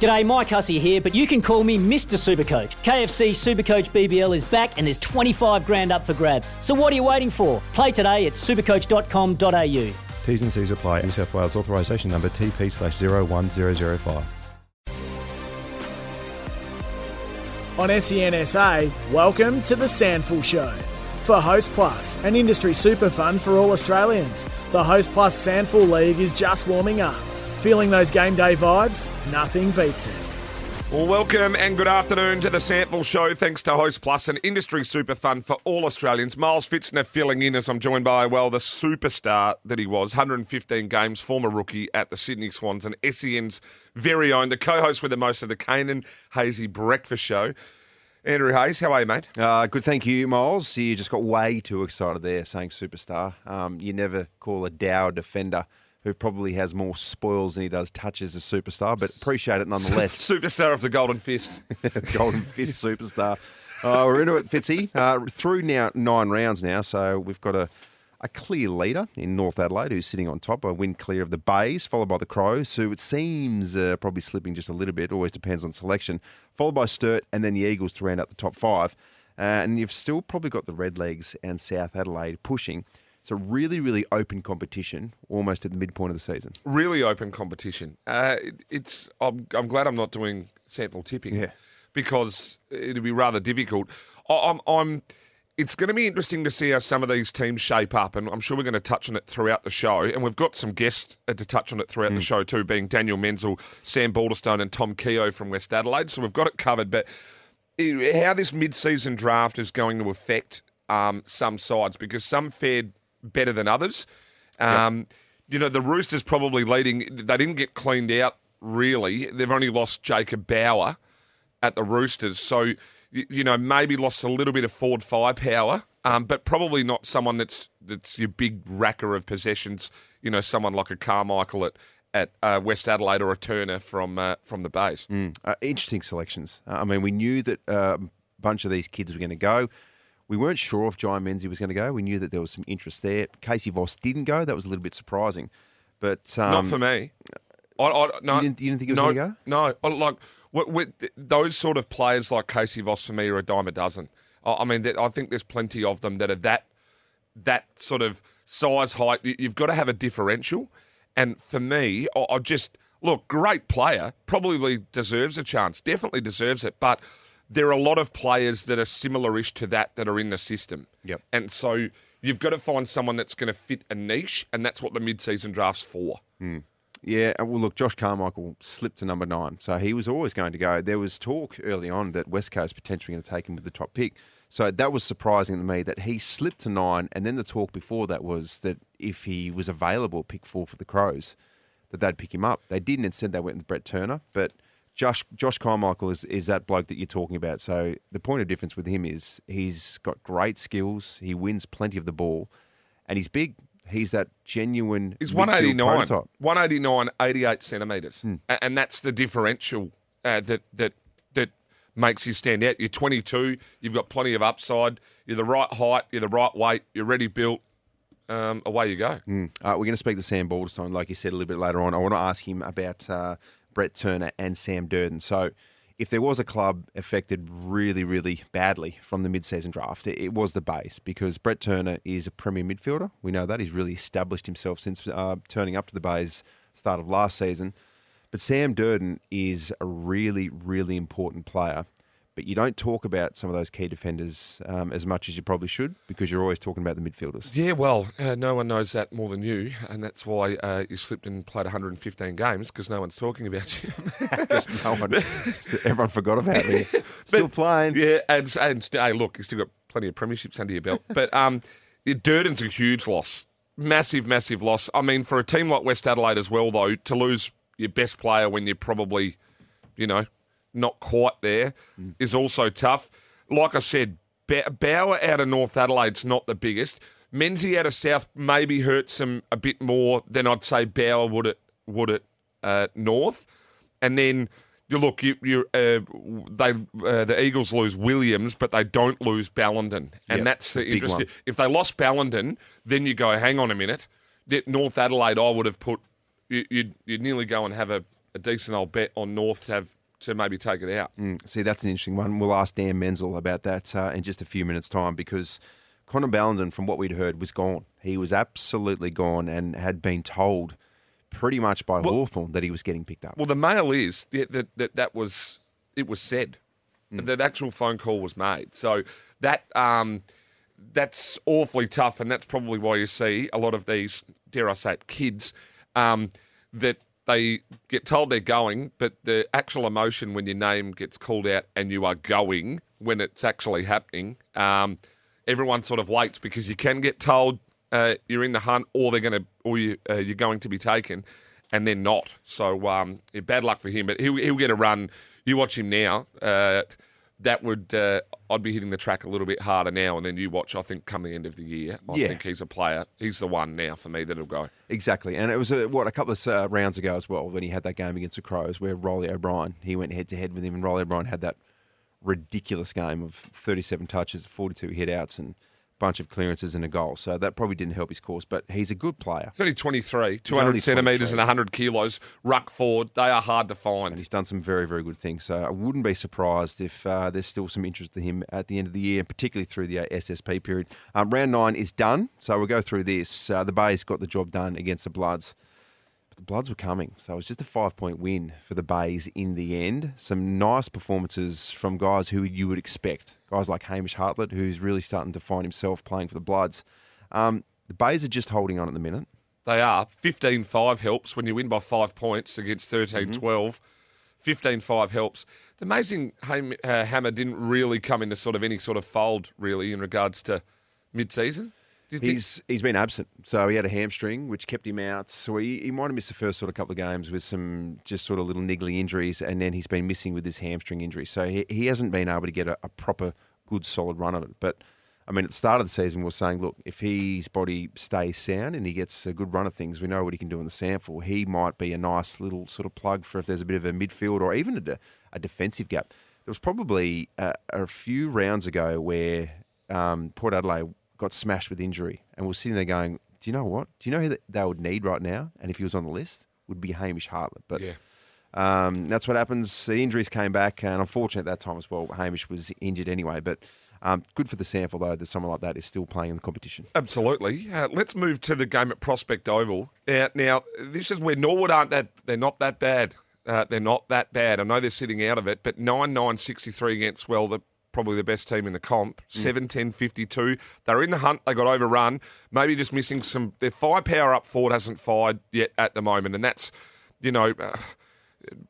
G'day, Mike Hussey here, but you can call me Mr. Supercoach. KFC Supercoach BBL is back and there's 25 grand up for grabs. So what are you waiting for? Play today at supercoach.com.au. T's and C's apply. New South Wales authorisation number TP slash 01005. On SENSA, welcome to the SANFL Show. For Host Plus, an industry super fund for all Australians, the Host Plus SANFL League is just warming up. Feeling those game day vibes? Nothing beats it. Well, welcome and good afternoon to the SANFL Show. Thanks to Host Plus, an industry super fund for all Australians. Miles Pfitzner filling in as I'm joined by, well, the superstar that he was, 115 games, former rookie at the Sydney Swans, and SEN's very own, the co host with the most of the Canaan Hazy Breakfast Show. Andrew Hayes, how are you, mate? Uh, good, thank you, Miles. You just got way too excited there saying superstar. Um, you never call a Dow defender who probably has more spoils than he does touches a superstar, but appreciate it nonetheless. Superstar of the Golden Fist. Golden Fist superstar. Uh, we're into it, Fitzy. Uh, through now nine rounds now, so we've got a, a clear leader in North Adelaide who's sitting on top, a win clear of the Bays, followed by the Crows, who it seems uh, probably slipping just a little bit, always depends on selection, followed by Sturt and then the Eagles to round out the top five. Uh, and you've still probably got the Redlegs and South Adelaide pushing. It's a really, really open competition, almost at the midpoint of the season. Really open competition. Uh, it, it's. I'm, I'm glad I'm not doing SANFL tipping. Yeah. Because it'd be rather difficult. I, I'm. I'm it's going to be interesting to see how some of these teams shape up, and I'm sure we're going to touch on it throughout the show. And we've got some guests uh, to touch on it throughout the show too, being Daniel Menzel, Sam Baulderstone, and Tom Keogh from West Adelaide. So we've got it covered. But how this mid-season draft is going to affect um, some sides because some fared better than others. Um, You know, the Roosters probably leading. They didn't get cleaned out really. They've only lost Jacob Bauer at the Roosters, so you, know maybe lost a little bit of forward firepower, um, but probably not someone that's that's your big racker of possessions. You know, someone like a Carmichael at at uh, West Adelaide or a Turner from uh, from the Bays. Uh, interesting selections. Uh, I mean, we knew that uh, a bunch of these kids were going to go. We weren't sure if Jai Menzies was going to go. We knew that there was some interest there. Casey Voss didn't go. That was a little bit surprising. But um, Not for me. I, I, no, You didn't- you didn't think it was no, gonna go? No, like with, with those sort of players like Casey Voss for me are a dime a dozen. I, I mean, I think there's plenty of them that are that that sort of size, height. You- You've got to have a differential. And for me, I, I just look great player. Probably deserves a chance. Definitely deserves it. But there are a lot of players that are similar-ish to that that are in the system. Yep. And so you've got to find someone that's going to fit a niche, and that's what the mid-season draft's for. Yeah, uh, well, look, Josh Carmichael slipped to number nine, so he was always going to go. There was talk early on that West Coast potentially going to take him with the top pick, so that was surprising to me that he slipped to nine. And then the talk before that was that if he was available, pick four for the Crows, that they'd pick him up. They didn't. Instead, they went with Brett Turner. But Josh Josh Carmichael is is that bloke that you're talking about. So the point of difference with him is he's got great skills. He wins plenty of the ball, and he's big. He's that genuine. He's 189, prototype. 189, 88 centimetres, A- and that's the differential uh, that that that makes you stand out. You're 22, you've got plenty of upside. You're the right height, you're the right weight, you're ready built. Um, away you go. Uh, we're going to speak to Sam Baulderstone, like you said a little bit later on. I want to ask him about uh, Brett Turner and Sam Durdin. So, if there was a club affected really, really badly from the mid-season draft, it, was the Bays because Brett Turner is a premier midfielder. We know that he's really established himself since uh, turning up to the Bays start of last season. But Sam Durden is a really, really important player. But you don't talk about some of those key defenders um, as much as you probably should because you're always talking about the midfielders. Yeah, well, uh, no one knows that more than you, and that's why uh, you slipped and played 115 games because no one's talking about you. No one, everyone forgot about me. Still playing. Yeah, and, and hey, look, you still got plenty of premierships under your belt. But um, Durdin's a huge loss. Massive, massive loss. I mean, for a team like West Adelaide as well, though, to lose your best player when you're probably you know, not quite there, is also tough. Like I said, Ba- Bauer out of North Adelaide's not the biggest. Menzies out of South maybe hurts him a bit more than I'd say Bauer would it would at uh, North, and then you look you you uh, they uh, the Eagles lose Williams, but they don't lose Ballenden, and Yep, that's the interesting. If they lost Ballenden, then you go, hang on a minute, that North Adelaide I would have put you, you'd you'd nearly go and have a, a decent old bet on North to have to maybe take it out. See, that's an interesting one. We'll ask Dan Menzel about that uh, in just a few minutes' time because Connor Ballenden, from what we'd heard, was gone. He was absolutely gone and had been told pretty much by Hawthorn that he was getting picked up. Well, the mail is that that, that, was it was said. That actual phone call was made. So that um, that's awfully tough, and that's probably why you see a lot of these, dare I say it, kids um, that they get told they're going, but the actual emotion when your name gets called out and you are going when it's actually happening, um, everyone sort of waits because you can get told uh, you're in the hunt, or they're going to, or you, uh, you're going to be taken, and they're not. So um, yeah, bad luck for him, but he'll, he'll get a run. You watch him now. Uh, that would uh, I'd be hitting the track a little bit harder now, and then you watch. I think come the end of the year, I Yeah. think he's a player. He's the one now for me that'll go. Exactly, and it was uh, what a couple of uh, rounds ago as well when he had that game against the Crows where Rolly O'Brien he went head to head with him, and Rolly O'Brien had that ridiculous game of 37 touches, 42 hit outs, and a bunch of clearances and a goal. So that probably didn't help his cause, but he's a good player. He's only 23, 200 only centimetres and 100 kilos. Ruck forward, they are hard to And find. he's done some very, very good things. So I wouldn't be surprised if uh, there's still some interest in him at the end of the year, and particularly through the uh, SSP period. Um, round nine is done, so we'll go through this. Uh, the Bays got the job done against the Bloods. The Bloods were coming, so it was just a five point win for the Bays in the end. Some nice performances from guys who you would expect. Guys like Hamish Hartlett, who's really starting to find himself playing for the Bloods. Um, the Bays are just holding on at the minute. They are. 15 5 helps when you win by five points against 13 12. 15 5 helps. It's amazing Ham, uh, Hammer didn't really come into sort of any sort of fold, really, in regards to mid season. He's he's been absent, so he had a hamstring which kept him out. So he, he might have missed the first sort of couple of games with some just sort of little niggly injuries, and then he's been missing with this hamstring injury. So he, he hasn't been able to get a, a proper good solid run of it. But I mean, at the start of the season, we are saying, look, if his body stays sound and he gets a good run of things, we know what he can do in the SANFL. He might be a nice little sort of plug for if there's a bit of a midfield or even a, de- a defensive gap. There was probably a, a few rounds ago where um, Port Adelaide got smashed with injury, and we're sitting there going, "Do you know what? Do you know who they would need right now?" And if he was on the list, would be Hamish Hartlett. But Yeah. um, that's what happens. The injuries came back, and unfortunate at that time as well. Hamish was injured anyway, but um, good for the SANFL though that someone like that is still playing in the competition. Absolutely. Uh, let's move to the game at Prospect Oval. Uh, now, this is where Norwood aren't that, they're not that bad. Uh, they're not that bad. I know they're sitting out of it, but 9 9 63 against, well, the, probably the best team in the comp. 7 10 52. They're in the hunt. They got overrun. Maybe just missing some. Their firepower up forward hasn't fired yet at the moment, and that's, you know. Uh,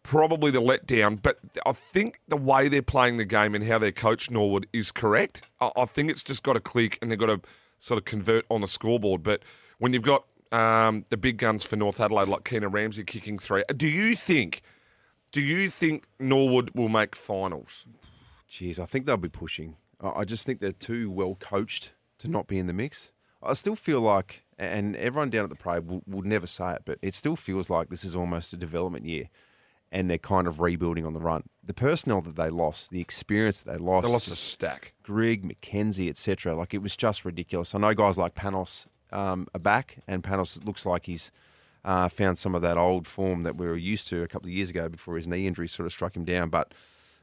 probably the letdown, but I think the way they're playing the game and how they're coached Norwood is correct. I, I think it's just got to click and they've got to sort of convert on the scoreboard. But when you've got um, the big guns for North Adelaide like Keenan Ramsey kicking three, do you think? Do you think Norwood will make finals? Jeez, I think they'll be pushing. I just think they're too well coached to not be in the mix. I still feel like, and everyone down at the parade will, will never say it, but it still feels like this is almost a development year, and they're kind of rebuilding on the run. The personnel that they lost, the experience that they lost, They lost a stack. Grigg, McKenzie, etc. Like it was just ridiculous. I know guys like Panos um, are back, and Panos looks like he's uh, found some of that old form that we were used to a couple of years ago before his knee injury sort of struck him down. But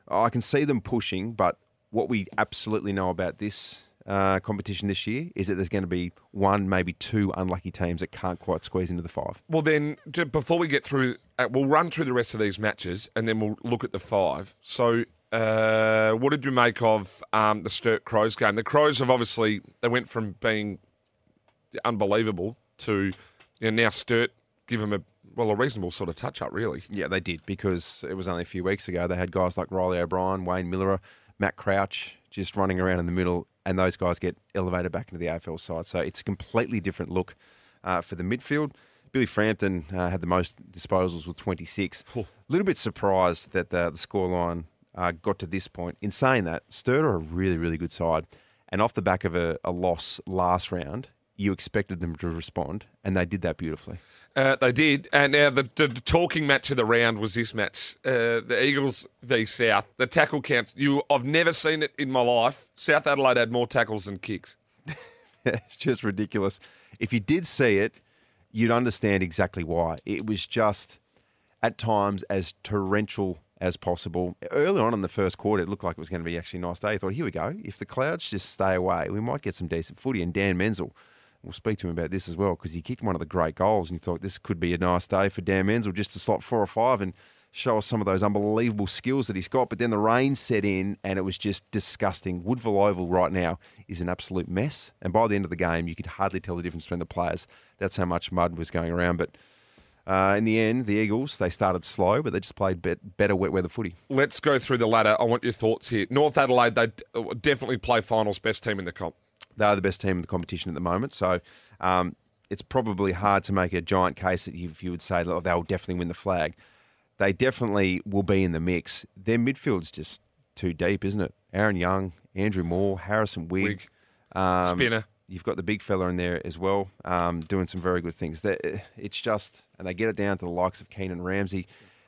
I can see them pushing. But what we absolutely know about this uh, competition this year is that there's going to be one, maybe two unlucky teams that can't quite squeeze into the five. Well, then, before we get through, uh, we'll run through the rest of these matches and then we'll look at the five. So, uh, what did you make of um, the Sturt Crows game? The Crows have obviously, they went from being unbelievable to you know, now Sturt give them a, well, a reasonable sort of touch up, really. Yeah, they did because it was only a few weeks ago. They had guys like Reilly O'Brien, Wayne Milera, Matt Crouch just running around in the middle, and those guys get elevated back into the AFL side. So it's a completely different look uh, for the midfield. Billy Frampton uh, had the most disposals with 26. A little bit surprised that the, the scoreline uh, got to this point. In saying that, Sturt are a really, really good side. And off the back of a, a loss last round, you expected them to respond, and they did that beautifully. Uh, they did, and now the, the, the talking match of the round was this match: uh, the Eagles v South. The tackle counts. You, I've never seen it in my life. South Adelaide had more tackles than kicks. it's just ridiculous. If you did see it, you'd understand exactly why. It was just at times as torrential as possible. Early on in the first quarter, it looked like it was going to be actually a nice day. I thought, here we go. If the clouds just stay away, we might get some decent footy. And Dan Menzel, we'll speak to him about this as well because he kicked one of the great goals, and you thought this could be a nice day for Dan Menzel just to slot four or five and show us some of those unbelievable skills that he's got. But then the rain set in, and it was just disgusting. Woodville Oval right now is an absolute mess, and by the end of the game, you could hardly tell the difference between the players. That's how much mud was going around, but. Uh, in the end, the Eagles they started slow, but they just played bet- better wet weather footy. Let's go through the ladder. I want your thoughts here. North Adelaide, they definitely play finals, best team in the comp. They are the best team in the competition at the moment, so um, it's probably hard to make a giant case that you, if you would say oh, they'll definitely win the flag. They definitely will be in the mix. Their midfield's just too deep, isn't it? Aaron Young, Andrew Moore, Harrison Wigg, Wigg. Um, Spinner. You've got the big fella in there as well, um, doing some very good things. It's just, and they get it down to the likes of Keenan Ramsey.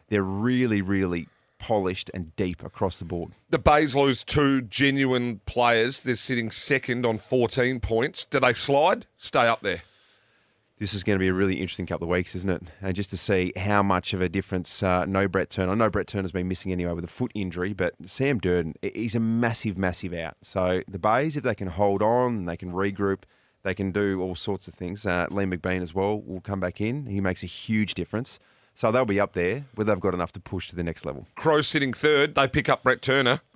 They're really, really polished and deep across the board. The Bays lose two genuine players. They're sitting second on 14 points. Do they slide? Stay up there this is going to be a really interesting couple of weeks, isn't it? And just to see how much of a difference uh, no Brett Turner. I know Brett Turner's been missing anyway with a foot injury, but Sam Durdin, he's a massive, massive out. So the Bays, if they can hold on, they can regroup, they can do all sorts of things. Uh, Liam McBean as well will come back in. He makes a huge difference. So they'll be up there where they've got enough to push to the next level. Crow sitting third. They pick up Brett Turner.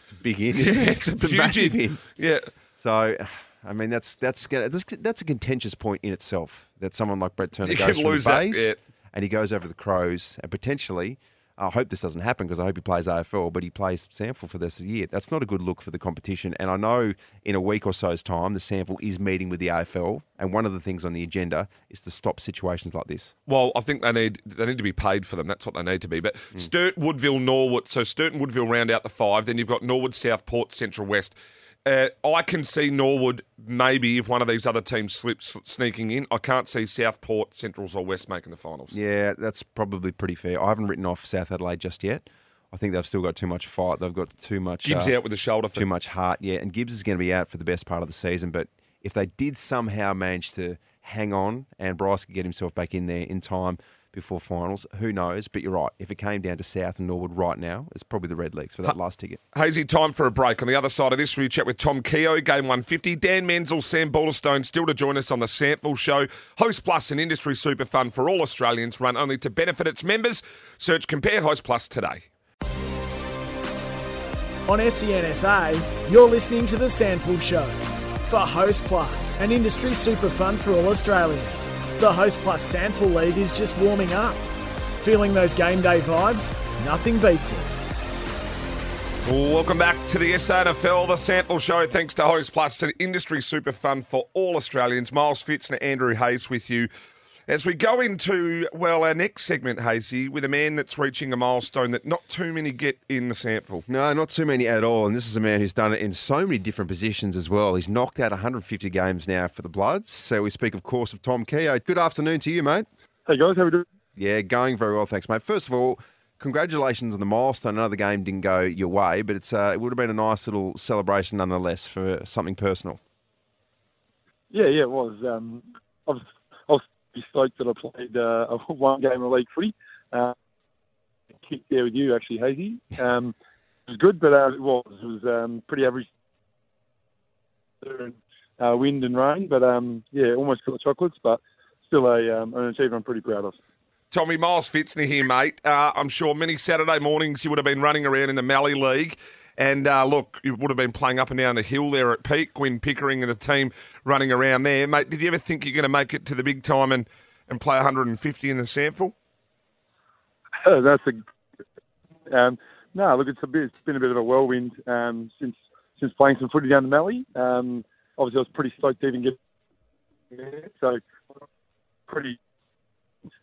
It's a big in, isn't it? it's, it's a, a massive in. in. Yeah. So I mean, that's that's that's a contentious point in itself that someone like Brett Turner you goes from the Bays yeah. and he goes over the Crows and potentially. I hope this doesn't happen because I hope he plays AFL, but he plays SANFL for this year. That's not a good look for the competition. And I know in a week or so's time, the SANFL is meeting with the AFL, and one of the things on the agenda is to stop situations like this. Well, I think they need they need to be paid for them. That's what they need to be. But mm. Sturt, Woodville, Norwood. So Sturt and Woodville round out the five. Then you've got Norwood, South, Port, Central, West. Uh, I can see Norwood maybe if one of these other teams slips sneaking in. I can't see Southport, Centrals, or West making the finals. Yeah, that's probably pretty fair. I haven't written off South Adelaide just yet. I think they've still got too much fight. They've got too much. Gibbs uh, out with the shoulder. Too much heart. Yeah, and Gibbs is going to be out for the best part of the season. But if they did somehow manage to hang on and Bryce could get himself back in there in time before finals. Who knows? But you're right. If it came down to South and Norwood right now, it's probably the Redlegs for that last ticket. Hazy, time for a break. On the other side of this, we chat with Tom Keogh, Game 150. Dan Menzel, Sam Baulderstone still to join us on the SANFL Show. Host Plus, an industry super fund for all Australians, run only to benefit its members. Search Compare Host Plus today. On SENSA, you're listening to the SANFL Show for Host Plus, an industry super fund for all Australians. The Host Plus SANFL League is just warming up. Feeling those game day vibes? Nothing beats it. Welcome back to the SANFL, the SANFL Show. Thanks to Host Plus, an industry super fund for all Australians. Miles Fitz and Andrew Hayes with you as we go into, well, our next segment, Hazy, with a man that's reaching a milestone that not too many get in the SANFL. No, not too many at all. And this is a man who's done it in so many different positions as well. He's knocked out 150 games now for the Bloods. So we speak, of course, of Tom Keogh. Good afternoon to you, mate. Hey, guys. How are we doing? Yeah, going very well, thanks, mate. First of all, congratulations on the milestone. Another game didn't go your way, but it's uh, it would have been a nice little celebration nonetheless for something personal. Yeah, yeah, it was. Um, I was be stoked that I played uh, one game of league footy. Uh, kick there with you, actually, Hazy. Um, it was good, but uh, it was, it was um, pretty average. Uh, wind and rain, but um, yeah, almost got the chocolates, but still a um, an achievement I'm pretty proud of. Tommy Miles Pfitzner here, mate. Uh, I'm sure many Saturday mornings you would have been running around in the Mallee League. And uh, look, you would have been playing up and down the hill there at Peak, Gwyn Pickering and the team running around there. Mate, did you ever think you're going to make it to the big time and, and play 150 in the SANFL? Uh, that's a um, no. Look, it's a bit. It's been a bit of a whirlwind um, since since playing some footy down the Mallee. Um, obviously, I was pretty stoked to even get there. So pretty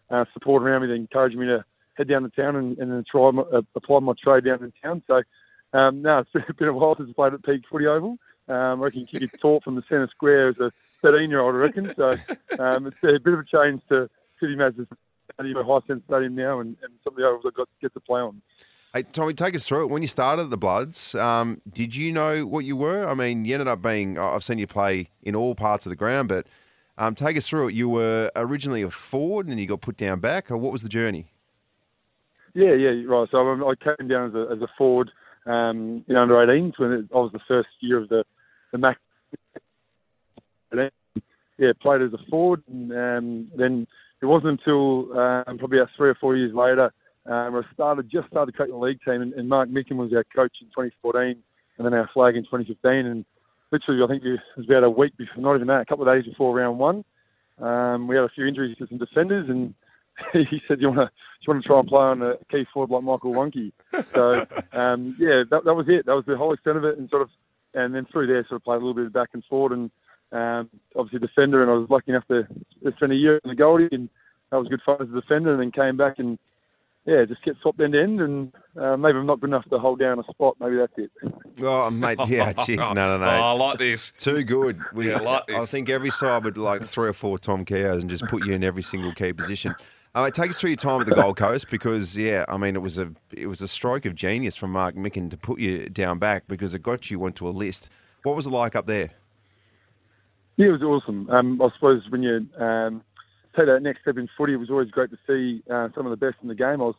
uh, support around me that encouraged me to head down to town and, and then try my, uh, apply my trade down in town. So, um, no, it's been a while since I played at Peak Footy Oval. Um, I reckon you a taught from the centre square as a 13 year old, I reckon. So um, it's a bit of a change to City Mazda Stadium, a high sense stadium now, and, and some of the ovals I've got to get to play on. Hey, Tommy, take us through it. When you started at the Bloods, um, did you know what you were? I mean, you ended up being, I've seen you play in all parts of the ground, but um, take us through it. You were originally a forward and then you got put down back, or what was the journey? Yeah, yeah, right. So I came down as a, as a forward um, in under 18s when it, I was the first year of the, the MAC. Yeah, played as a forward, and um, then it wasn't until um, probably about three or four years later um, I started just started crack the league team, and, and Mark Mickan was our coach in 2014, and then our flag in 2015. And literally, I think it was about a week before, not even that, a couple of days before round one, um, we had a few injuries to some defenders, and he said, "You want to, you want to try and play on a key forward like Michael Wundke?" So um, yeah, that, that was it. That was the whole extent of it, and sort of, and then through there, sort of played a little bit of back and forward, and um, obviously defender. And I was lucky enough to, to spend a year in the Goldie, and that was good fun as a defender. And then came back and yeah, just get swapped end to end, and uh, maybe I'm not good enough to hold down a spot. Maybe that's it. Oh, mate, yeah, jeez, no, no, no. Oh, I like this. Too good. We, Yeah, I like I think every side would like three or four Tom Keoghs and just put you in every single key position. Uh, take us through your time at the Gold Coast because, yeah, I mean, it was a it was a stroke of genius from Mark Mickan to put you down back because it got you onto a list. What was it like up there? Yeah, it was awesome. Um, I suppose when you um, take that next step in footy, it was always great to see uh, some of the best in the game. I was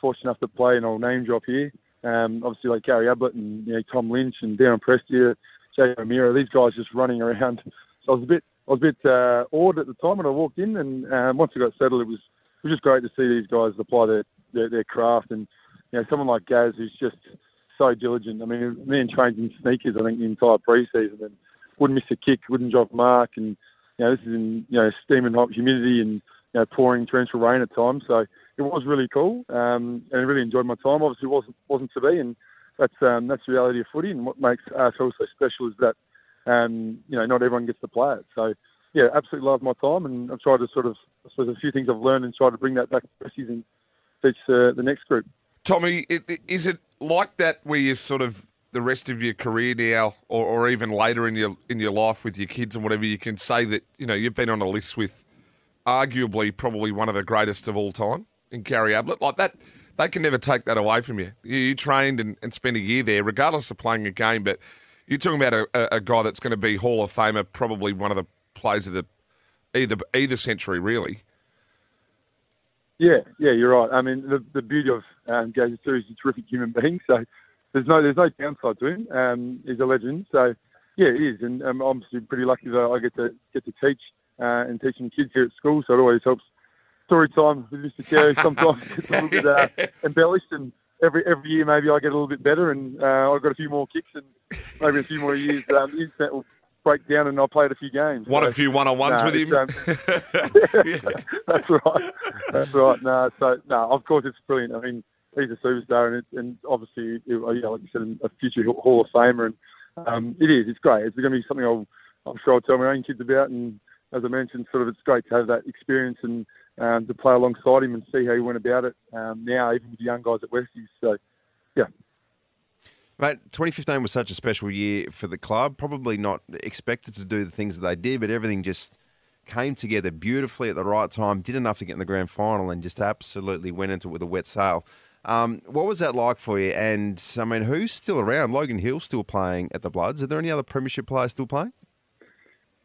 fortunate enough to play, and I'll name drop here. Um, obviously, like Gary Ablett and you know Tom Lynch and Darren Prestia, Jay O'Meara, these guys just running around. So I was a bit, I was a bit uh, awed at the time when I walked in, and um, once I got settled, it was was just great to see these guys apply their their, their craft. And you know, someone like Gaz who's just so diligent. I mean, me and trained in sneakers, I think, the entire pre-season, and wouldn't miss a kick, wouldn't drop mark, and you know, this is in you know steaming hot humidity and you know pouring torrential rain at times. So it was really cool, um, and I really enjoyed my time. Obviously, it wasn't wasn't to be, and that's um, that's the reality of footy. And what makes AFL so special is that um, you know not everyone gets to play it. So yeah, absolutely love my time, and I've tried to sort of I suppose a few things I've learned and try to bring that back to season, teach uh, the next group. Tommy, it, it- is it like that where you sort of the rest of your career now, or, or even later in your in your life with your kids and whatever, you can say that you know you've been on a list with arguably probably one of the greatest of all time in Gary Ablett. Like that, they can never take that away from you. You, you trained and, and spent a year there, regardless of playing a game. But you're talking about a, a guy that's going to be Hall of Famer, probably one of the players of the either either century, really. Yeah, yeah, you're right. I mean, the, the beauty of um, Gazer too is he's a terrific human being. So there's no there's no downside to him. Um, he's a legend. So yeah, it is, and um, I'm obviously pretty lucky that I get to get to teach uh, and teaching kids here at school. So it always helps. Story time with Mr. Kerry sometimes gets a little bit uh, embellished, and every every year maybe I get a little bit better, and uh, I've got a few more kicks, and maybe a few more years. Um, the internet will break down, and I'll play a few games. Won So- a few one on ones no, with him. um, That's right. That's right. No, so no, of course it's brilliant. I mean, he's a superstar, and, it, and obviously, you know, like you said, a future Hall of Famer, and um, it is. It's great. It's going to be something I'll, I'm sure I'll tell my own kids about. And as I mentioned, sort of, it's great to have that experience and um, to play alongside him and see how he went about it. Um, now, even with the young guys at Westies. So, yeah. Mate, 2015 was such a special year for the club. Probably not expected to do the things that they did, but everything just came together beautifully at the right time. Did enough to get in the grand final and just absolutely went into it with a wet sail. Um, what was that like for you? And I mean, who's still around? Logan Hill still playing at the Bloods. Are there any other Premiership players still playing?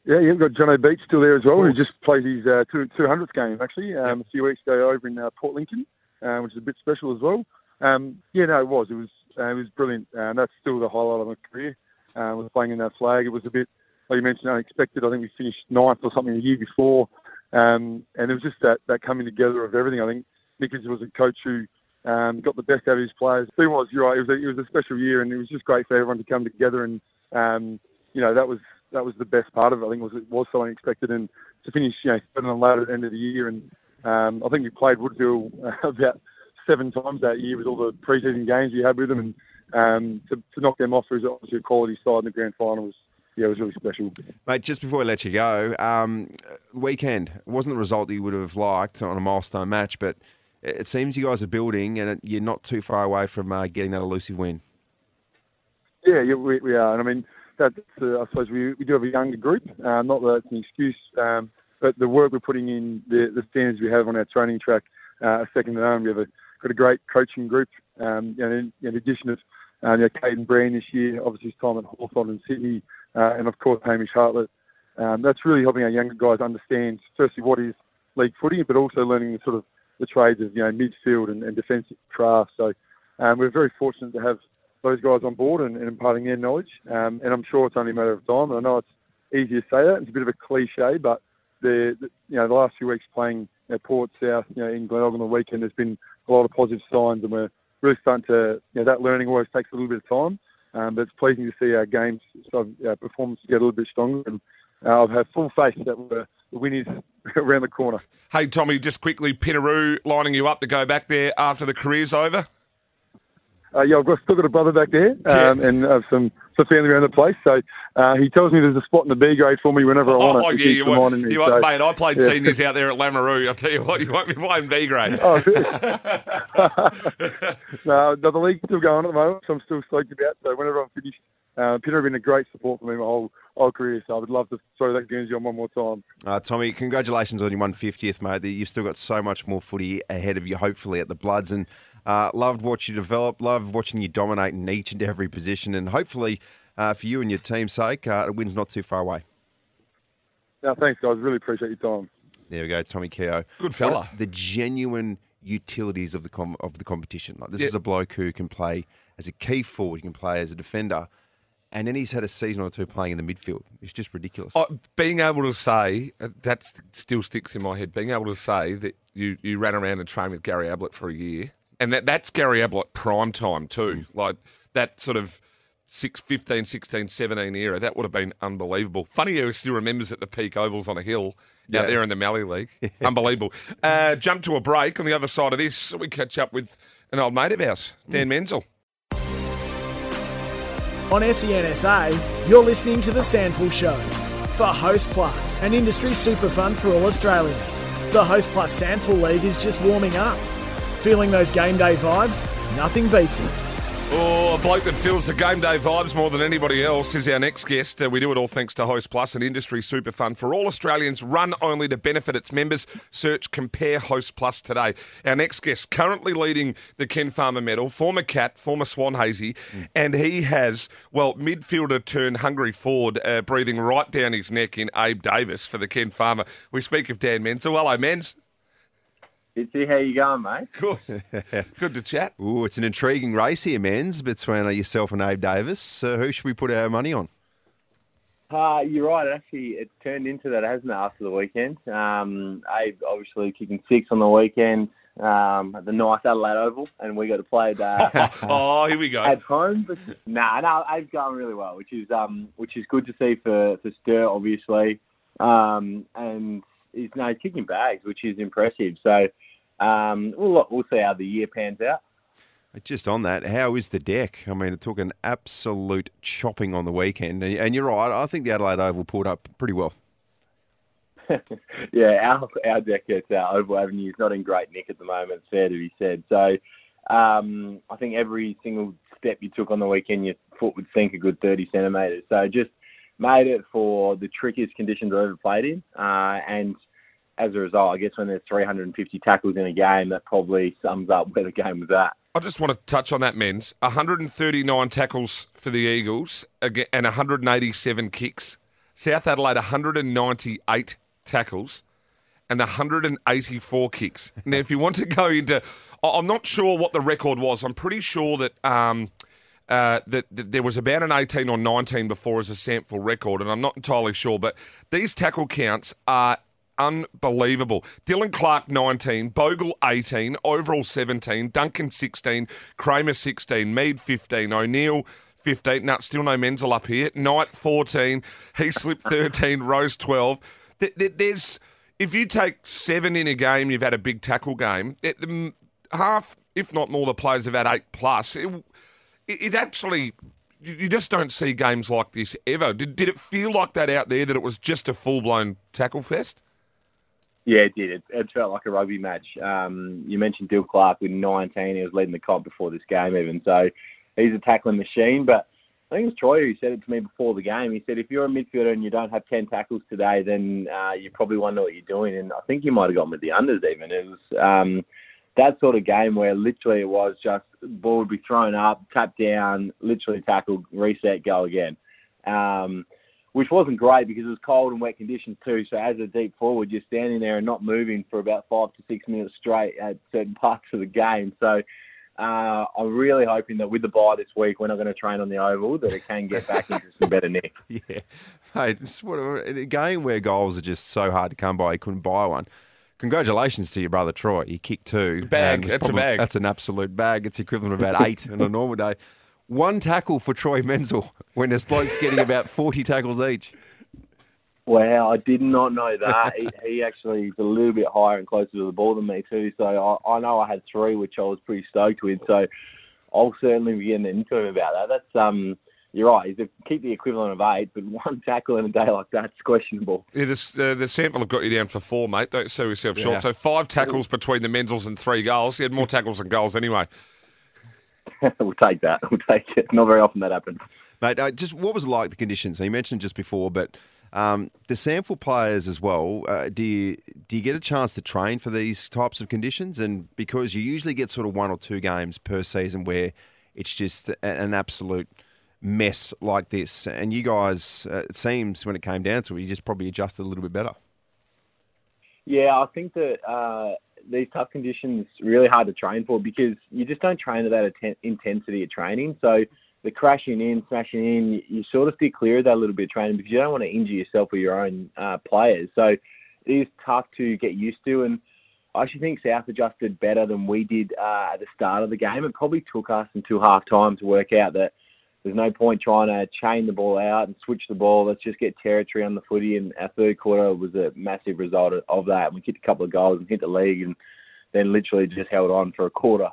Yeah, you've got Jono Beech still there as well, who just played his uh, 200th game, actually, um, a few weeks ago over in uh, Port Lincoln, uh, which is a bit special as well. Um, yeah, no, it was. It was uh, it was brilliant. Uh, that's still the highlight of my career, uh, was playing in that flag. It was a bit, like you mentioned, unexpected. I think we finished ninth or something a year before. Um, and it was just that, that coming together of everything. I think Nickens was a coach who um, got the best out of his players. He was, you're right, it was, a, it was a special year and it was just great for everyone to come together and, um, you know, that was that was the best part of it. I think was it was so unexpected and to finish, you know, third and later at the end of the year. And um, I think we played Woodville about seven times that year with all the preseason games we had with them, and um, to, to knock them off was obviously a quality side in the grand final was yeah, it was really special. Mate, just before I let you go, um, weekend wasn't the result that you would have liked on a milestone match, but it seems you guys are building and you're not too far away from uh, getting that elusive win. Yeah, yeah we, we are. And I mean, that's, uh, I suppose we, we do have a younger group. Uh, not that it's an excuse, um, but the work we're putting in, the, the standards we have on our training track, uh, second to none. We have a, got a great coaching group. Um, know, in, in addition of um, you know, Kaiden Brand this year, obviously his time at Hawthorn and Sydney, uh, and of course Hamish Hartlett. Um, that's really helping our younger guys understand, firstly, what is league footy, but also learning the sort of the trades of you know midfield and, and defensive craft. So um, we're very fortunate to have those guys on board and, and imparting their knowledge. Um, and I'm sure it's only a matter of time. And I know it's easy to say that; it's a bit of a cliche, but the, the you know the last few weeks playing you know, Port South, you know, in Glenelg on the weekend, there's been a lot of positive signs, and we're really starting to you know that learning always takes a little bit of time. Um, but it's pleasing to see our games sort of, uh, performance get a little bit stronger. And uh, I've had full faith that we're, the win is around the corner. Hey, Tommy, just quickly, Pinnaroo lining you up to go back there after the career's over? Uh, yeah, I've got, still got a brother back there um, and uh, some, some family around the place. So uh, he tells me there's a spot in the B grade for me whenever I want oh, it. yeah, you won't, me, you so, mate, I played yeah. seniors out there at Lameroo. I'll tell you what, you won't be playing B grade. Oh, no, no, the league's still going at the moment, so I'm still stoked about. So whenever I'm finished, uh, Peter have been a great support for me my whole whole career. So I would love to throw that Guernsey on one more time. Uh, Tommy, congratulations on your 150th, mate. You've still got so much more footy ahead of you, hopefully, at the Bloods. And uh, loved watching you develop, loved watching you dominate in each and every position. And hopefully, uh, for you and your team's sake, uh, the win's not too far away. No, thanks, guys. Really appreciate your time. There we go, Tommy Keogh. Good fella. What the genuine utilities of the com- of the competition. Like this Yeah. is a bloke who can play as a key forward, he can play as a defender, and then he's had a season or two playing in the midfield. It's just ridiculous. Oh, being able to say uh, that still sticks in my head. Being able to say that you, you ran around and trained with Gary Ablett for a year, and that that's Gary Ablett prime time too. Like that sort of six, 15, 16, 17 era. That would have been unbelievable. Funny how he still remembers at the peak ovals on a hill Yeah. out there in the Mallee League. unbelievable. Uh, jump to a break on the other side of this. We catch up with an old mate of ours, Dan Menzel. On E SENSA, you're listening to The SANFL Show. For Host Plus, an industry super fund for all Australians. The Host Plus SANFL League is just warming up. Feeling those game day vibes? Nothing beats it. Oh, a bloke that feels the game day vibes more than anybody else is our next guest. Uh, we do it all thanks to Host Plus, an industry super fund for all Australians, run only to benefit its members. Search Compare Host Plus today. Our next guest, currently leading the Ken Farmer medal, former Cat, former Swan Hazy, and he has, well, midfielder turned hungry forward, uh, breathing right down his neck in Abe Davis for the Ken Farmer. We speak of Dan Menzel. Hello, Menz. Bitsy, how you going, mate? Good. Good to chat. Ooh, it's an intriguing race here, men's, between uh, yourself and Abe Davis. So who should we put our money on? Uh, you're right. Actually, it turned into that, hasn't it, after the weekend? Um, Abe obviously kicking six on the weekend um, at the nice Adelaide Oval, and we got to play it uh, Oh, here we go. at home. But nah, no, Abe's going really well, which is um, which is good to see for for Sturt, obviously, um, and he's no kicking bags, which is impressive. So, um, we'll we'll see how the year pans out. Just on that, how is the deck? I mean, it took an absolute chopping on the weekend. And you're right, I think the Adelaide Oval pulled up pretty well. yeah, our our deck at uh, Oval Avenue is not in great nick at the moment. Fair to be said. So, um, I think every single step you took on the weekend, your foot would sink a good thirty centimetres. So, just made it for the trickiest conditions I've ever played in, uh, and as a result, I guess when there's 350 tackles in a game, that probably sums up where the game was at. I just want to touch on that, men's 139 tackles for the Eagles and 187 kicks. South Adelaide 198 tackles and 184 kicks. Now, if you want to go into, I'm not sure what the record was. I'm pretty sure that. Um, uh, that, there was about an 18 or 19 before as a SANFL record, and I'm not entirely sure, but these tackle counts are unbelievable. Dylan Clark 19, Bogle 18, overall 17, Duncan 16, Kramer 16, Mead 15, O'Neill 15. No, still no Menzel up here. Knight 14, Heaslip 13, Rose 12. Th- th- There's if you take seven in a game, you've had a big tackle game. Half, if not more, the players have had eight plus. It, it, actually you just don't see games like this ever. Did, did it feel like that out there that it was just a full blown tackle fest? Yeah, it did. It, it felt like a rugby match. Um, you mentioned Dill Clark with 19. He was leading the comp before this game, even. So he's a tackling machine. But I think it was Troy who said it to me before the game. He said, if you're a midfielder and you don't have 10 tackles today, then uh, you probably wonder what you're doing. And I think you might have gone with the unders even. It was um, that sort of game where literally it was just ball would be thrown up, tap down, literally tackle, reset, go again. Um, which wasn't great because it was cold and wet conditions too. So as a deep forward, you're standing there and not moving for about five to six minutes straight at certain parts of the game. So uh, I'm really hoping that with the bye this week, we're not going to train on the oval, that it can get back into some better nick. Yeah, hey, just what, in a game where goals are just so hard to come by, you couldn't buy one. Congratulations to your brother Troy. He kicked two. Bag. Um, That's a bag. That's an absolute bag. It's equivalent of about eight on a normal day. One tackle for Troy Menzel when this bloke's getting about 40 tackles each. Wow, I did not know that. he, he actually is a little bit higher and closer to the ball than me too. So I, I know I had three, which I was pretty stoked with. So I'll certainly be getting into him about that. That's um, you're right. He's a, keep the equivalent of eight, but one tackle in a day like that's questionable. Yeah, this, uh, the SANFL have got you down for four, mate. Don't sell yourself Yeah. short. So five tackles between the Menzels and three goals. He had more tackles than goals anyway. we'll take that. We'll take it. Not very often that happens. Mate, uh, just what was it like the conditions? So you mentioned just before, but um, the SANFL players as well. Uh, do you do you get a chance to train for these types of conditions? And because you usually get sort of one or two games per season where it's just an absolute mess like this, and you guys, uh, it seems when it came down to it, you just probably adjusted a little bit better. Yeah, I think that uh, these tough conditions really hard to train for because you just don't train at that intensity of training. So the crashing in, smashing in, you, you sort of steer clear of that a little bit of training because you don't want to injure yourself or your own uh, players. So it is tough to get used to. And I actually think South adjusted better than we did uh, at the start of the game. It probably took us until half time to work out that there's no point trying to chain the ball out and switch the ball. Let's just get territory on the footy. And our third quarter was a massive result of- that. We kicked a couple of goals and hit the league, and then literally just held on for a quarter.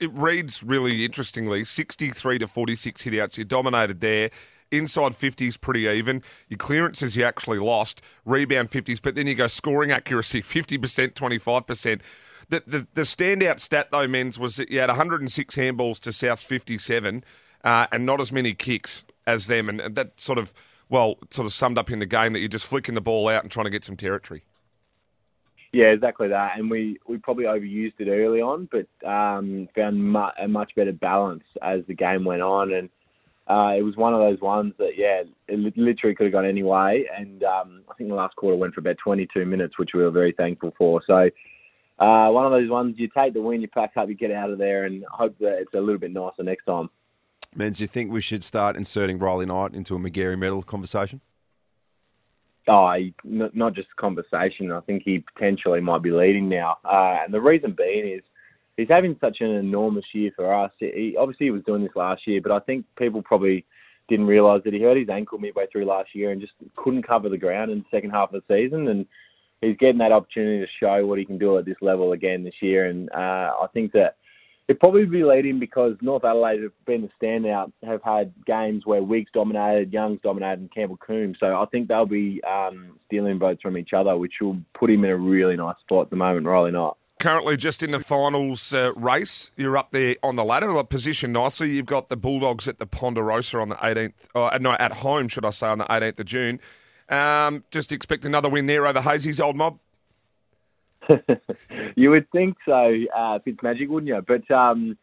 It reads really interestingly 63 to 46 hitouts. You dominated there. Inside 50s pretty even. Your clearances you actually lost. Rebound 50s, but then you go scoring accuracy 50%, 25%. The, the, the standout stat, though, men's, was that you had 106 handballs to South's 57 uh, and not as many kicks as them. And, that sort of, well, sort of summed up in the game that you're just flicking the ball out and trying to get some territory. Yeah, exactly that. And we, we probably overused it early on, but um, found mu- a much better balance as the game went on. And uh, it was one of those ones that, yeah, it literally could have gone any way. And um, I think the last quarter went for about 22 minutes, which we were very thankful for. So uh, one of those ones you take the win, you pack up, you get out of there, and hope that it's a little bit nicer next time. Men, do you think we should start inserting Riley Knight into a Magarey medal conversation? Oh, not just conversation. I think he potentially might be leading now. Uh, and the reason being is he's having such an enormous year for us. He, obviously, he was doing this last year, but I think people probably didn't realise that he hurt his ankle midway through last year and just couldn't cover the ground in the second half of the season. And he's getting that opportunity to show what he can do at this level again this year. And uh, I think that it'd probably be leading because North Adelaide have been the standout, have had games where Weeks dominated, Young's dominated, and Campbell Coombs. So I think they'll be um, stealing votes from each other, which will put him in a really nice spot at the moment, Riley Knight. currently just in the finals uh, race. You're up there on the ladder, like positioned nicely. You've got the Bulldogs at the Ponderosa on the 18th, or no, at home, should I say, on the 18th of June. Um, just expect another win there over Hazy's old mob. you would think so, uh, Fitzmagic, wouldn't you? But um,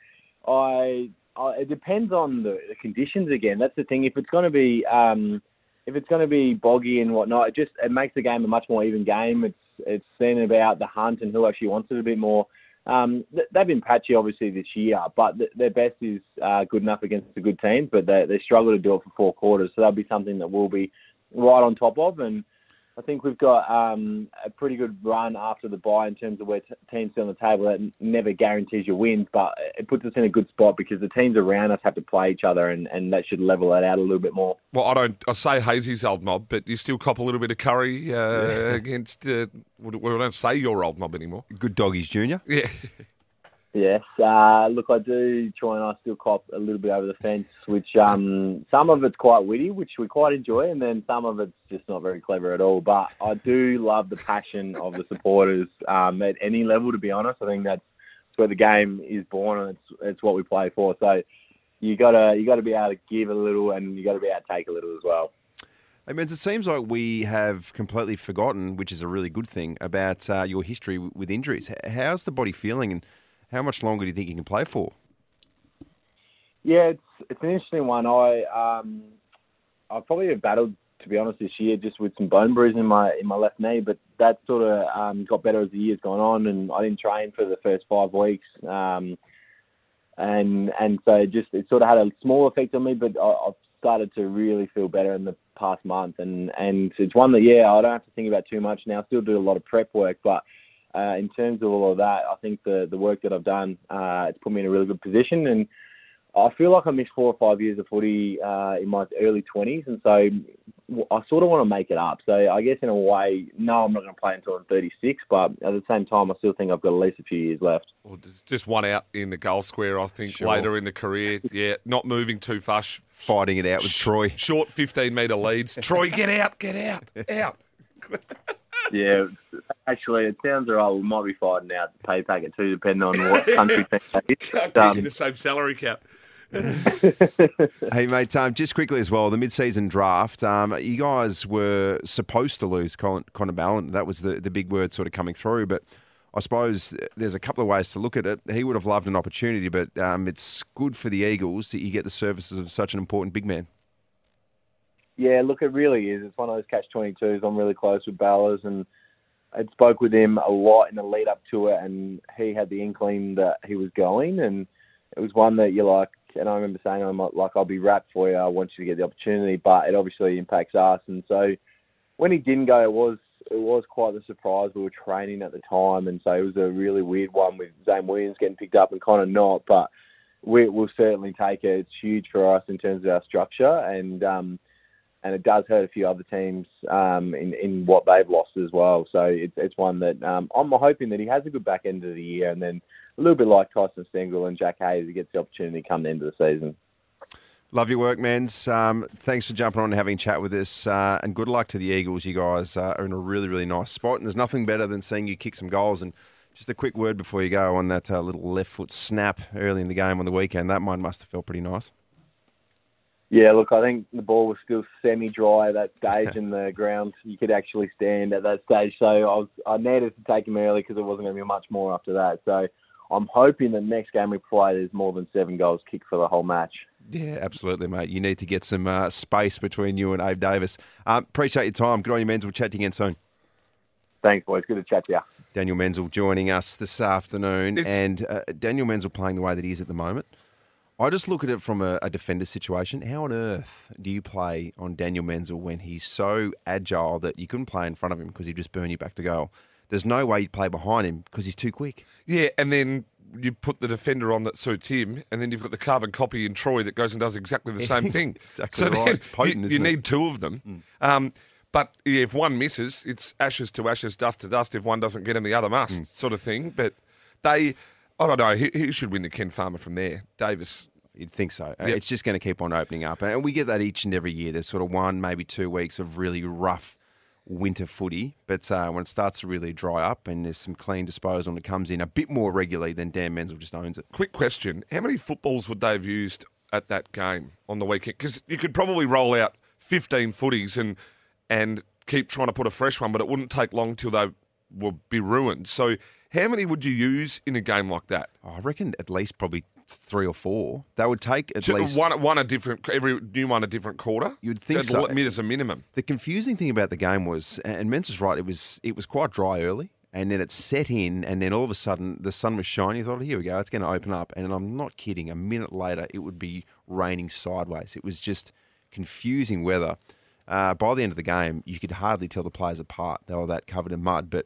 I, I, it depends on the, the conditions again. That's the thing. If it's going to be, um, if it's going to be boggy and whatnot, it just it makes the game a much more even game. It's it's been about the hunt and who actually wants it a bit more. Um, they've been patchy obviously this year, but th- their best is uh, good enough against the good teams. But they they struggle to do it for four quarters, so that'll be something that we'll be right on top of. And I think we've got um, a pretty good run after the buy in terms of where t- teams sit on the table. That never guarantees you wins, but it puts us in a good spot because the teams around us have to play each other, and, and that should level that out a little bit more. Well, I don't. I say Hazy's old mob, but you still cop a little bit of curry uh, against. Uh, we we don't say your old mob anymore. Good doggies, Junior. Yeah. Yes. Uh, look, I do try and I still cop a little bit over the fence, which um, some of it's quite witty, which we quite enjoy, and then some of it's just not very clever at all. But I do love the passion of the supporters um, at any level. To be honest, I think that's, where the game is born, and it's it's what we play for. So you gotta you gotta be able to give a little, and you gotta be able to take a little as well. Hey, Menz, it seems like we have completely forgotten, which is a really good thing, about uh, your history with injuries. How's the body feeling, and how much longer do you think you can play for? Yeah, it's it's an interesting one. I um, I probably have battled to be honest this year just with some bone bruising in my in my left knee, but that sort of um, got better as the year's gone on, and I didn't train for the first five weeks. Um, and and so just it sort of had a small effect on me, but I, I've started to really feel better in the past month, and and it's one that yeah I don't have to think about too much now. I still do a lot of prep work, but uh, in terms of all of that, I think the the work that I've done uh, it's put me in a really good position, and I feel like I missed four or five years of footy uh, in my early twenties, and so I sort of want to make it up. So I guess in a way, no, I'm not going to play until I'm 36, but at the same time, I still think I've got at least a few years left. Well, just one out in the goal square, I think, Sure. later in the career. Yeah, not moving too fast. Fighting it out with Troy. Short 15 metre leads. Troy, get out, get out, out. Yeah, actually, it sounds alright. We might be fighting out the pay packet too, depending on what country team that is. Can't But, get you the same salary cap. Hey, mate, um, just quickly as well, the mid-season draft, um, you guys were supposed to lose Colin, Connor Ballenden. That was the, the big word sort of coming through, but I suppose there's a couple of ways to look at it. He would have loved an opportunity, but um, it's good for the Eagles that you get the services of such an important big man. Yeah, look, it really is. It's one of those catch twenty twos. I'm really close with Ballas, and I spoke with him a lot in the lead up to it, and he had the inkling that he was going, and it was one that you're like, and I remember saying I'm like, I'll be wrapped for you. I want you to get the opportunity, but it obviously impacts us, and so when he didn't go, it was it was quite a surprise. We were training at the time, and so it was a really weird one with Zane Williams getting picked up and Connor not, but we, we'll certainly take it. It's huge for us in terms of our structure, and um, and it does hurt a few other teams um, in in what they've lost as well. So it's it's one that um, I'm hoping that he has a good back end of the year, and then a little bit like Tyson Stengel and Jack Hayes, he gets the opportunity to come the end of the season. Love your work, Mans. Um, thanks for jumping on and having a chat with us, uh, and good luck to the Eagles. You guys uh, are in a really, really nice spot, and there's nothing better than seeing you kick some goals. And just a quick word before you go on that uh, little left foot snap early in the game on the weekend. That mine must have felt pretty nice. Yeah, look, I think the ball was still semi-dry at that stage, and the ground you could actually stand at that stage. So I was I needed to take him early because it wasn't going to be much more after that. So I'm hoping the next game we play there's more than seven goals kicked for the whole match. Yeah, absolutely, mate. You need to get some uh, space between you and Abe Davis. Um, appreciate your time. Good on you, Menzel. Chat to you again soon. Thanks, boys. Good to chat to you. Daniel Menzel joining us this afternoon, It's- and uh, Daniel Menzel playing the way that he is at the moment. I just look at it from a, a defender situation. How on earth do you play on Daniel Menzel when he's so agile that you couldn't play in front of him because he'd just burn you back to goal? There's no way you'd play behind him because he's too quick. Yeah, and then you put the defender on that suits him, and then you've got the carbon copy in Troy that goes and does exactly the same thing. Exactly so right. It's potent, you, you need two of them. Um, but yeah, if one misses, it's ashes to ashes, dust to dust. If one doesn't get him, the other must, sort of thing. But they, I don't know, who, who should win the Ken Farmer from there? Davis. You'd think so. Uh, Yep. It's just going to keep on opening up. And we get that each and every year. There's sort of one, maybe two weeks of really rough winter footy. But uh, when it starts to really dry up and there's some clean disposal and it comes in a bit more regularly, then Dan Menzel just owns it. Quick question: How many footballs would they have used at that game on the weekend? Because you could probably roll out fifteen footies and and keep trying to put a fresh one, but it wouldn't take long till they will be ruined. So, how many would you use in a game like that? Oh, I reckon at least probably three or four. That would take at Two- least. one, one a different every new one a different quarter. You'd think At so. le- As a minimum. The confusing thing about the game was, and Menzel's right, it was it was quite dry early, and then it set in, and then all of a sudden the sun was shining. I thought, here we go, it's going to open up, and I'm not kidding. A minute later, it would be raining sideways. It was just confusing weather. Uh, by the end of the game, you could hardly tell the players apart. They were that covered in mud, but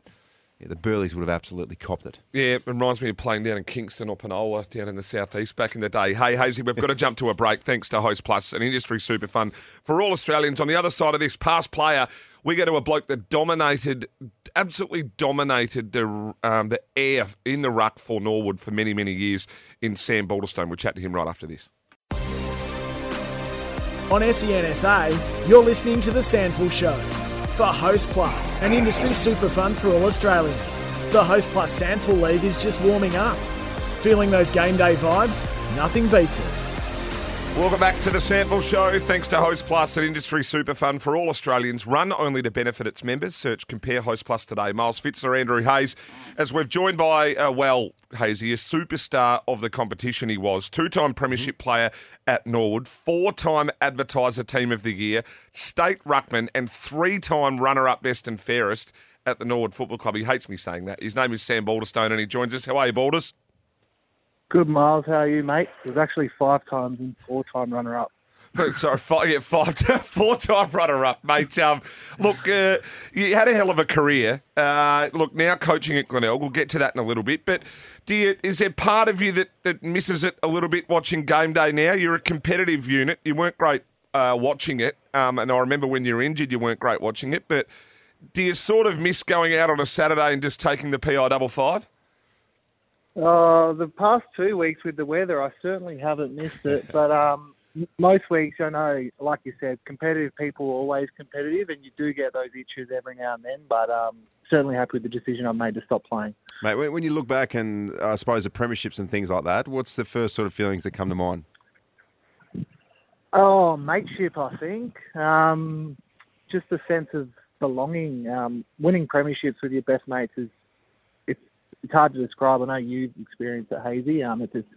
yeah, the Burleys would have absolutely copped it. Yeah, it reminds me of playing down in Kingston or Penola down in the southeast back in the day. Hey, Hazy, we've got to jump to a break thanks to Host Plus, an industry super fun for all Australians. On the other side of this, past player we go to a bloke that dominated, absolutely dominated the um, the air in the ruck for Norwood for many, many years in Sam Baulderstone. We'll chat to him right after this. On SEN SA, you're listening to The SANFL Show. For Host Plus, an industry super fund for all Australians. The Host Plus SANFL League is just warming up. Feeling those game day vibes? Nothing beats it. Welcome back to the SANFL Show. Thanks to Host Plus, an industry super fund for all Australians, run only to benefit its members. Search Compare Host Plus today. Miles Pfitzner, Andrew Hayes, as we've joined by, uh, well, Hazy, a superstar of the competition he was, two-time premiership player at Norwood, four-time advertiser team of the year, state ruckman, and three-time runner-up best and fairest at the Norwood Football Club. He hates me saying that. His name is Sam Baulderstone, and he joins us. How are you, Balders? Good, Miles. How are you, mate? It was actually five times and four time runner up. Sorry, five, yeah, five, four time runner up, mate. Um, look, uh, you had a hell of a career. Uh, look, now coaching at Glenelg, we'll get to that in a little bit. But do you, is there part of you that, that misses it a little bit watching game day now? You're a competitive unit. You weren't great uh, watching it. Um, and I remember when you were injured, you weren't great watching it. But do you sort of miss going out on a Saturday and just taking the PI double five? Uh, the past two weeks with the weather, I certainly haven't missed it. But um, most weeks, I know, like you said, competitive people are always competitive, and you do get those issues every now and then. But um, certainly happy with the decision I made to stop playing. Mate, when you look back and I suppose the premierships and things like that, what's the first sort of feelings that come to mind? Oh, mateship, I think. Um, just a sense of belonging. Um, winning premierships with your best mates is it's it's hard to describe. I know you've experienced it, Hazy. Um, it's just,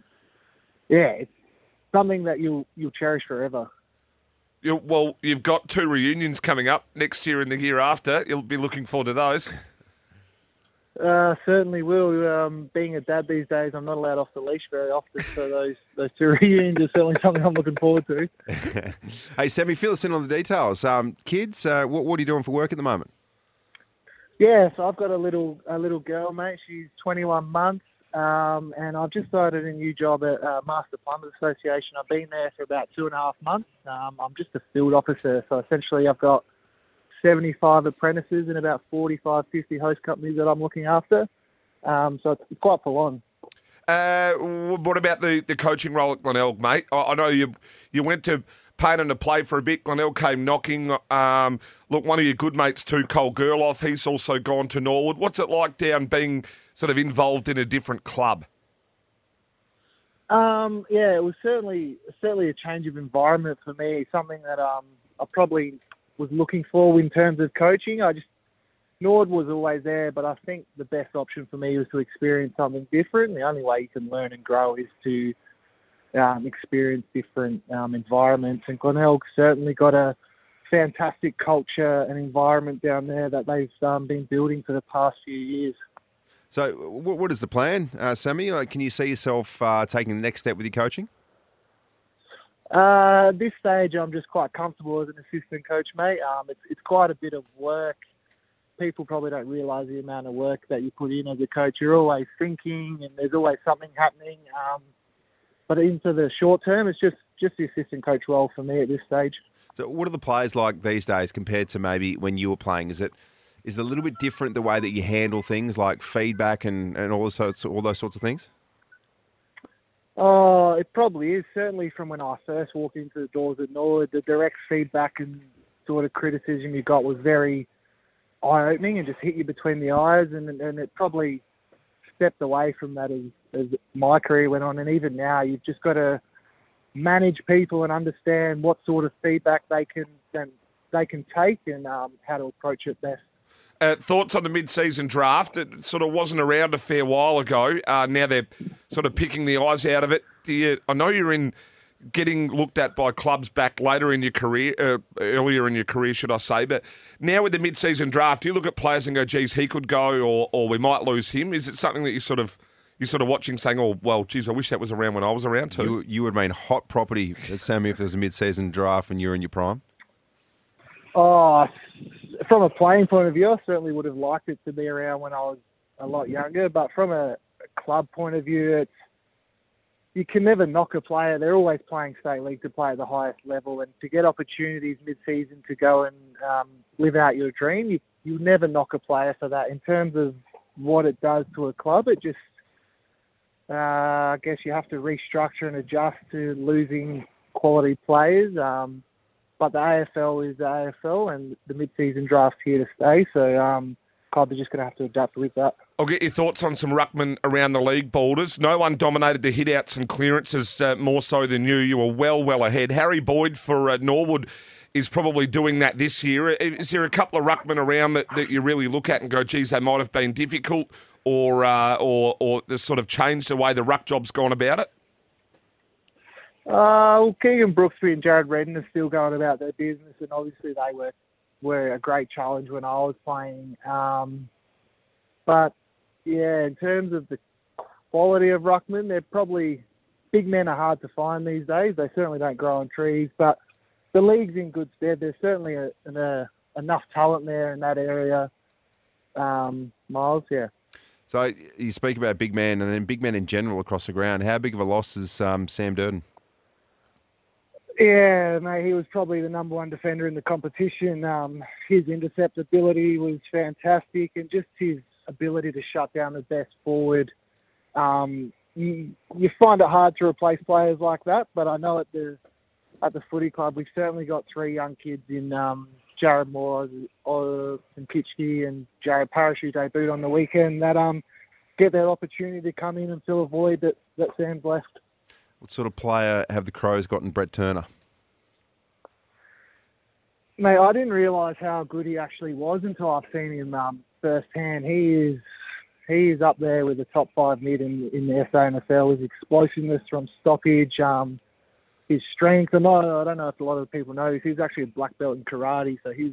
yeah, it's something that you'll you'll cherish forever. You, well, you've got two reunions coming up next year and the year after. You'll be looking forward to those. Uh, certainly will. Um, being a dad these days, I'm not allowed off the leash very often, so those those two reunions are certainly something I'm looking forward to. hey, Sammy, fill us in on the details. Um, kids, uh, what, what are you doing for work at the moment? Yeah, so I've got a little a little girl, mate. She's 21 months, um, and I've just started a new job at uh, Master Plumbers Association. I've been there for about two and a half months. Um, I'm just a field officer, so essentially I've got 75 apprentices and about 45, 50 host companies that I'm looking after. Um, so it's quite full on. Uh, what about the, the coaching role at Glenelg, mate? I, I know you you went to Payton to play for a bit. Glenelg came knocking. Um, look, one of your good mates too, Cole Gerloff, he's also gone to Norwood. What's it like down being sort of involved in a different club? Um, yeah, it was certainly certainly a change of environment for me. Something that um, I probably was looking for in terms of coaching. I just Nord was always there, but I think the best option for me was to experience something different. The only way you can learn and grow is to um, experience different um, environments. And Glenelg certainly got a fantastic culture and environment down there that they've um, been building for the past few years. So, what, what is the plan, uh, Sammy? Like, can you see yourself uh, taking the next step with your coaching? Uh, at this stage, I'm just quite comfortable as an assistant coach, mate. Um, it's, it's quite a bit of work. People probably don't realise the amount of work that you put in as a coach. You're always thinking, and there's always something happening. Um, but into the short term, it's just just the assistant coach role for me at this stage. So, what are the players like these days compared to maybe when you were playing? Is it is it a little bit different the way that you handle things like feedback and, and all those sorts all those sorts of things? Oh, it probably is. Certainly from when I first walked into the doors at Norwood, the direct feedback and sort of criticism you got was very eye-opening and just hit you between the eyes, and and it probably stepped away from that as, as my career went on. And even now, you've just got to manage people and understand what sort of feedback they can and they can take and um, how to approach it best. Uh, thoughts on the mid-season draft? It sort of wasn't around a fair while ago. Uh, now they're sort of picking the eyes out of it. You, I know you're in getting looked at by clubs back later in your career, uh, earlier in your career, should I say? But now with the mid-season draft, do you look at players and go, "Geez, he could go," or, or we might lose him? Is it something that you sort of you're sort of watching, saying, "Oh, well, geez, I wish that was around when I was around too." You, you would mean hot property, Sammy, if there was a mid-season draft and you're in your prime. Oh, from a playing point of view, I certainly would have liked it to be around when I was a lot younger. But from a club point of view, it's you can never knock a player. They're always playing state league to play at the highest level, and to get opportunities mid-season to go and um, live out your dream, you you never knock a player for that. In terms of what it does to a club, it just uh, I guess you have to restructure and adjust to losing quality players. Um, but the AFL is the AFL, and the mid-season draft's here to stay. So um, club are just going to have to adapt with that. I'll get your thoughts on some ruckman around the league, Balders. No one dominated the hit-outs and clearances uh, more so than you. You were well, well ahead. Harry Boyd for uh, Norwood is probably doing that this year. Is there a couple of ruckmen around that, that you really look at and go, geez, they might have been difficult or, uh, or, or the sort of changed the way the ruck job's gone about it? Uh, well, Keegan Brooksby and Jared Redden are still going about their business, and obviously they were were a great challenge when I was playing. Um, but yeah, in terms of the quality of ruckman, they're probably big men are hard to find these days. They certainly don't grow on trees, but the league's in good stead. There's certainly a, a, enough talent there in that area. Um, Miles, yeah. So you speak about big man and then big men in general across the ground. How big of a loss is um, Sam Durdin? Yeah, mate, he was probably the number one defender in the competition. Um, his interceptability was fantastic, and just his ability to shut down the best forward. Um, you, you find it hard to replace players like that, but I know at the at the footy club we've certainly got three young kids in um, Jared Moore and Kitchke and Jared Parish who debuted on the weekend that um, get that opportunity to come in and fill a void that, that Sam's left. What sort of player have the Crows got in Brett Turner? Mate, I didn't realise how good he actually was until I've seen him um, firsthand. He is he is up there with the top five mid in, in the SANFL. His explosiveness from stoppage, um, his strength. And I, I don't know if a lot of people know this. He's actually a black belt in karate, so his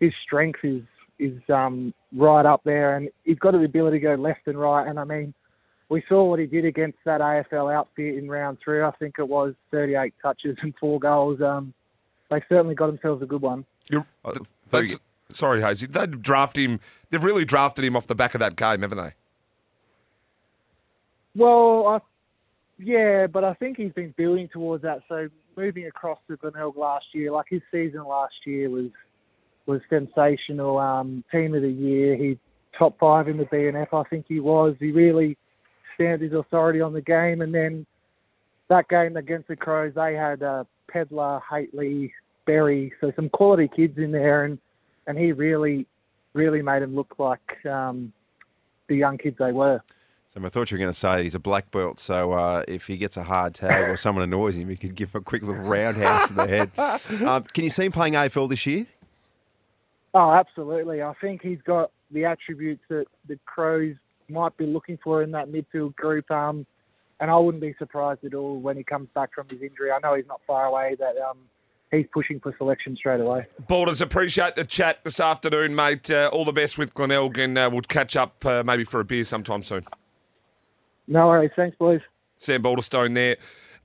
his strength is is um, right up there, and he's got the ability to go left and right. And I mean, we saw what he did against that AFL outfit in round three. I think it was 38 touches and four goals. Um, they certainly got themselves a good one. You're, uh, sorry, Hazy. They draft him. They've really drafted him off the back of that game, haven't they? Well, I, yeah, but I think he's been building towards that. So moving across to Glenelg last year, like his season last year was was sensational. Um, team of the year. He top five in the BNF. I think he was. He really stamped his authority on the game, and then that game against the Crows, they had uh, Pedlar, Hately, Berry, so some quality kids in there, and and he really, really made them look like um, the young kids they were. So I thought you were going to say he's a black belt, so uh, if he gets a hard tag or someone annoys him, he could give him a quick little roundhouse in the head. Um, can you see him playing AFL this year? Oh, absolutely. I think he's got the attributes that the Crows might be looking for in that midfield group. Um, and I wouldn't be surprised at all when he comes back from his injury. I know he's not far away that um, he's pushing for selection straight away. Balders, appreciate the chat this afternoon, mate. Uh, all the best with Glenelg, and uh, we'll catch up uh, maybe for a beer sometime soon. No worries. Thanks, boys. Sam Baulderstone there.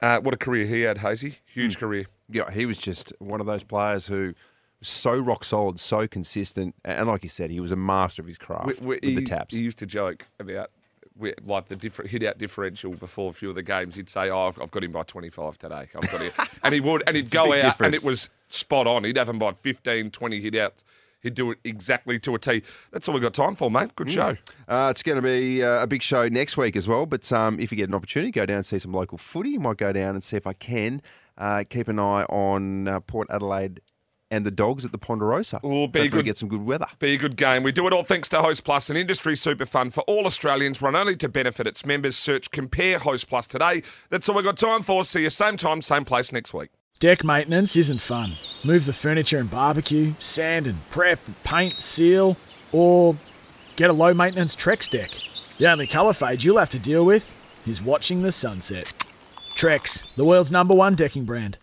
Uh, what a career he had, Hazy. Huge mm. career. Yeah, he was just one of those players who was so rock solid, so consistent, and like you said, he was a master of his craft we, we, with he, the taps. He used to joke about like the different hit out differential before a few of the games. He'd say, "Oh, I've, I've got him by 25 today. I've got him," and he would, and he'd go out, difference. and it was spot on. He'd have him by 15, 20 hit outs. He'd do it exactly to a T. That's all we've got time for, mate. Good mm. show. Uh, it's going to be uh, a big show next week as well. But um, if you get an opportunity, go down and see some local footy. You might go down and see if I can uh, keep an eye on uh, Port Adelaide and the dogs at the Ponderosa. We'll be good. Get some good weather. Be a good game. We do it all thanks to Host Plus, an industry super fund for all Australians, run only to benefit its members. Search Compare Host Plus today. That's all we've got time for. See you same time, same place next week. Deck maintenance isn't fun. Move the furniture and barbecue, sand and prep, paint, seal, or get a low maintenance Trex deck. The only colour fade you'll have to deal with is watching the sunset. Trex, the world's number one decking brand.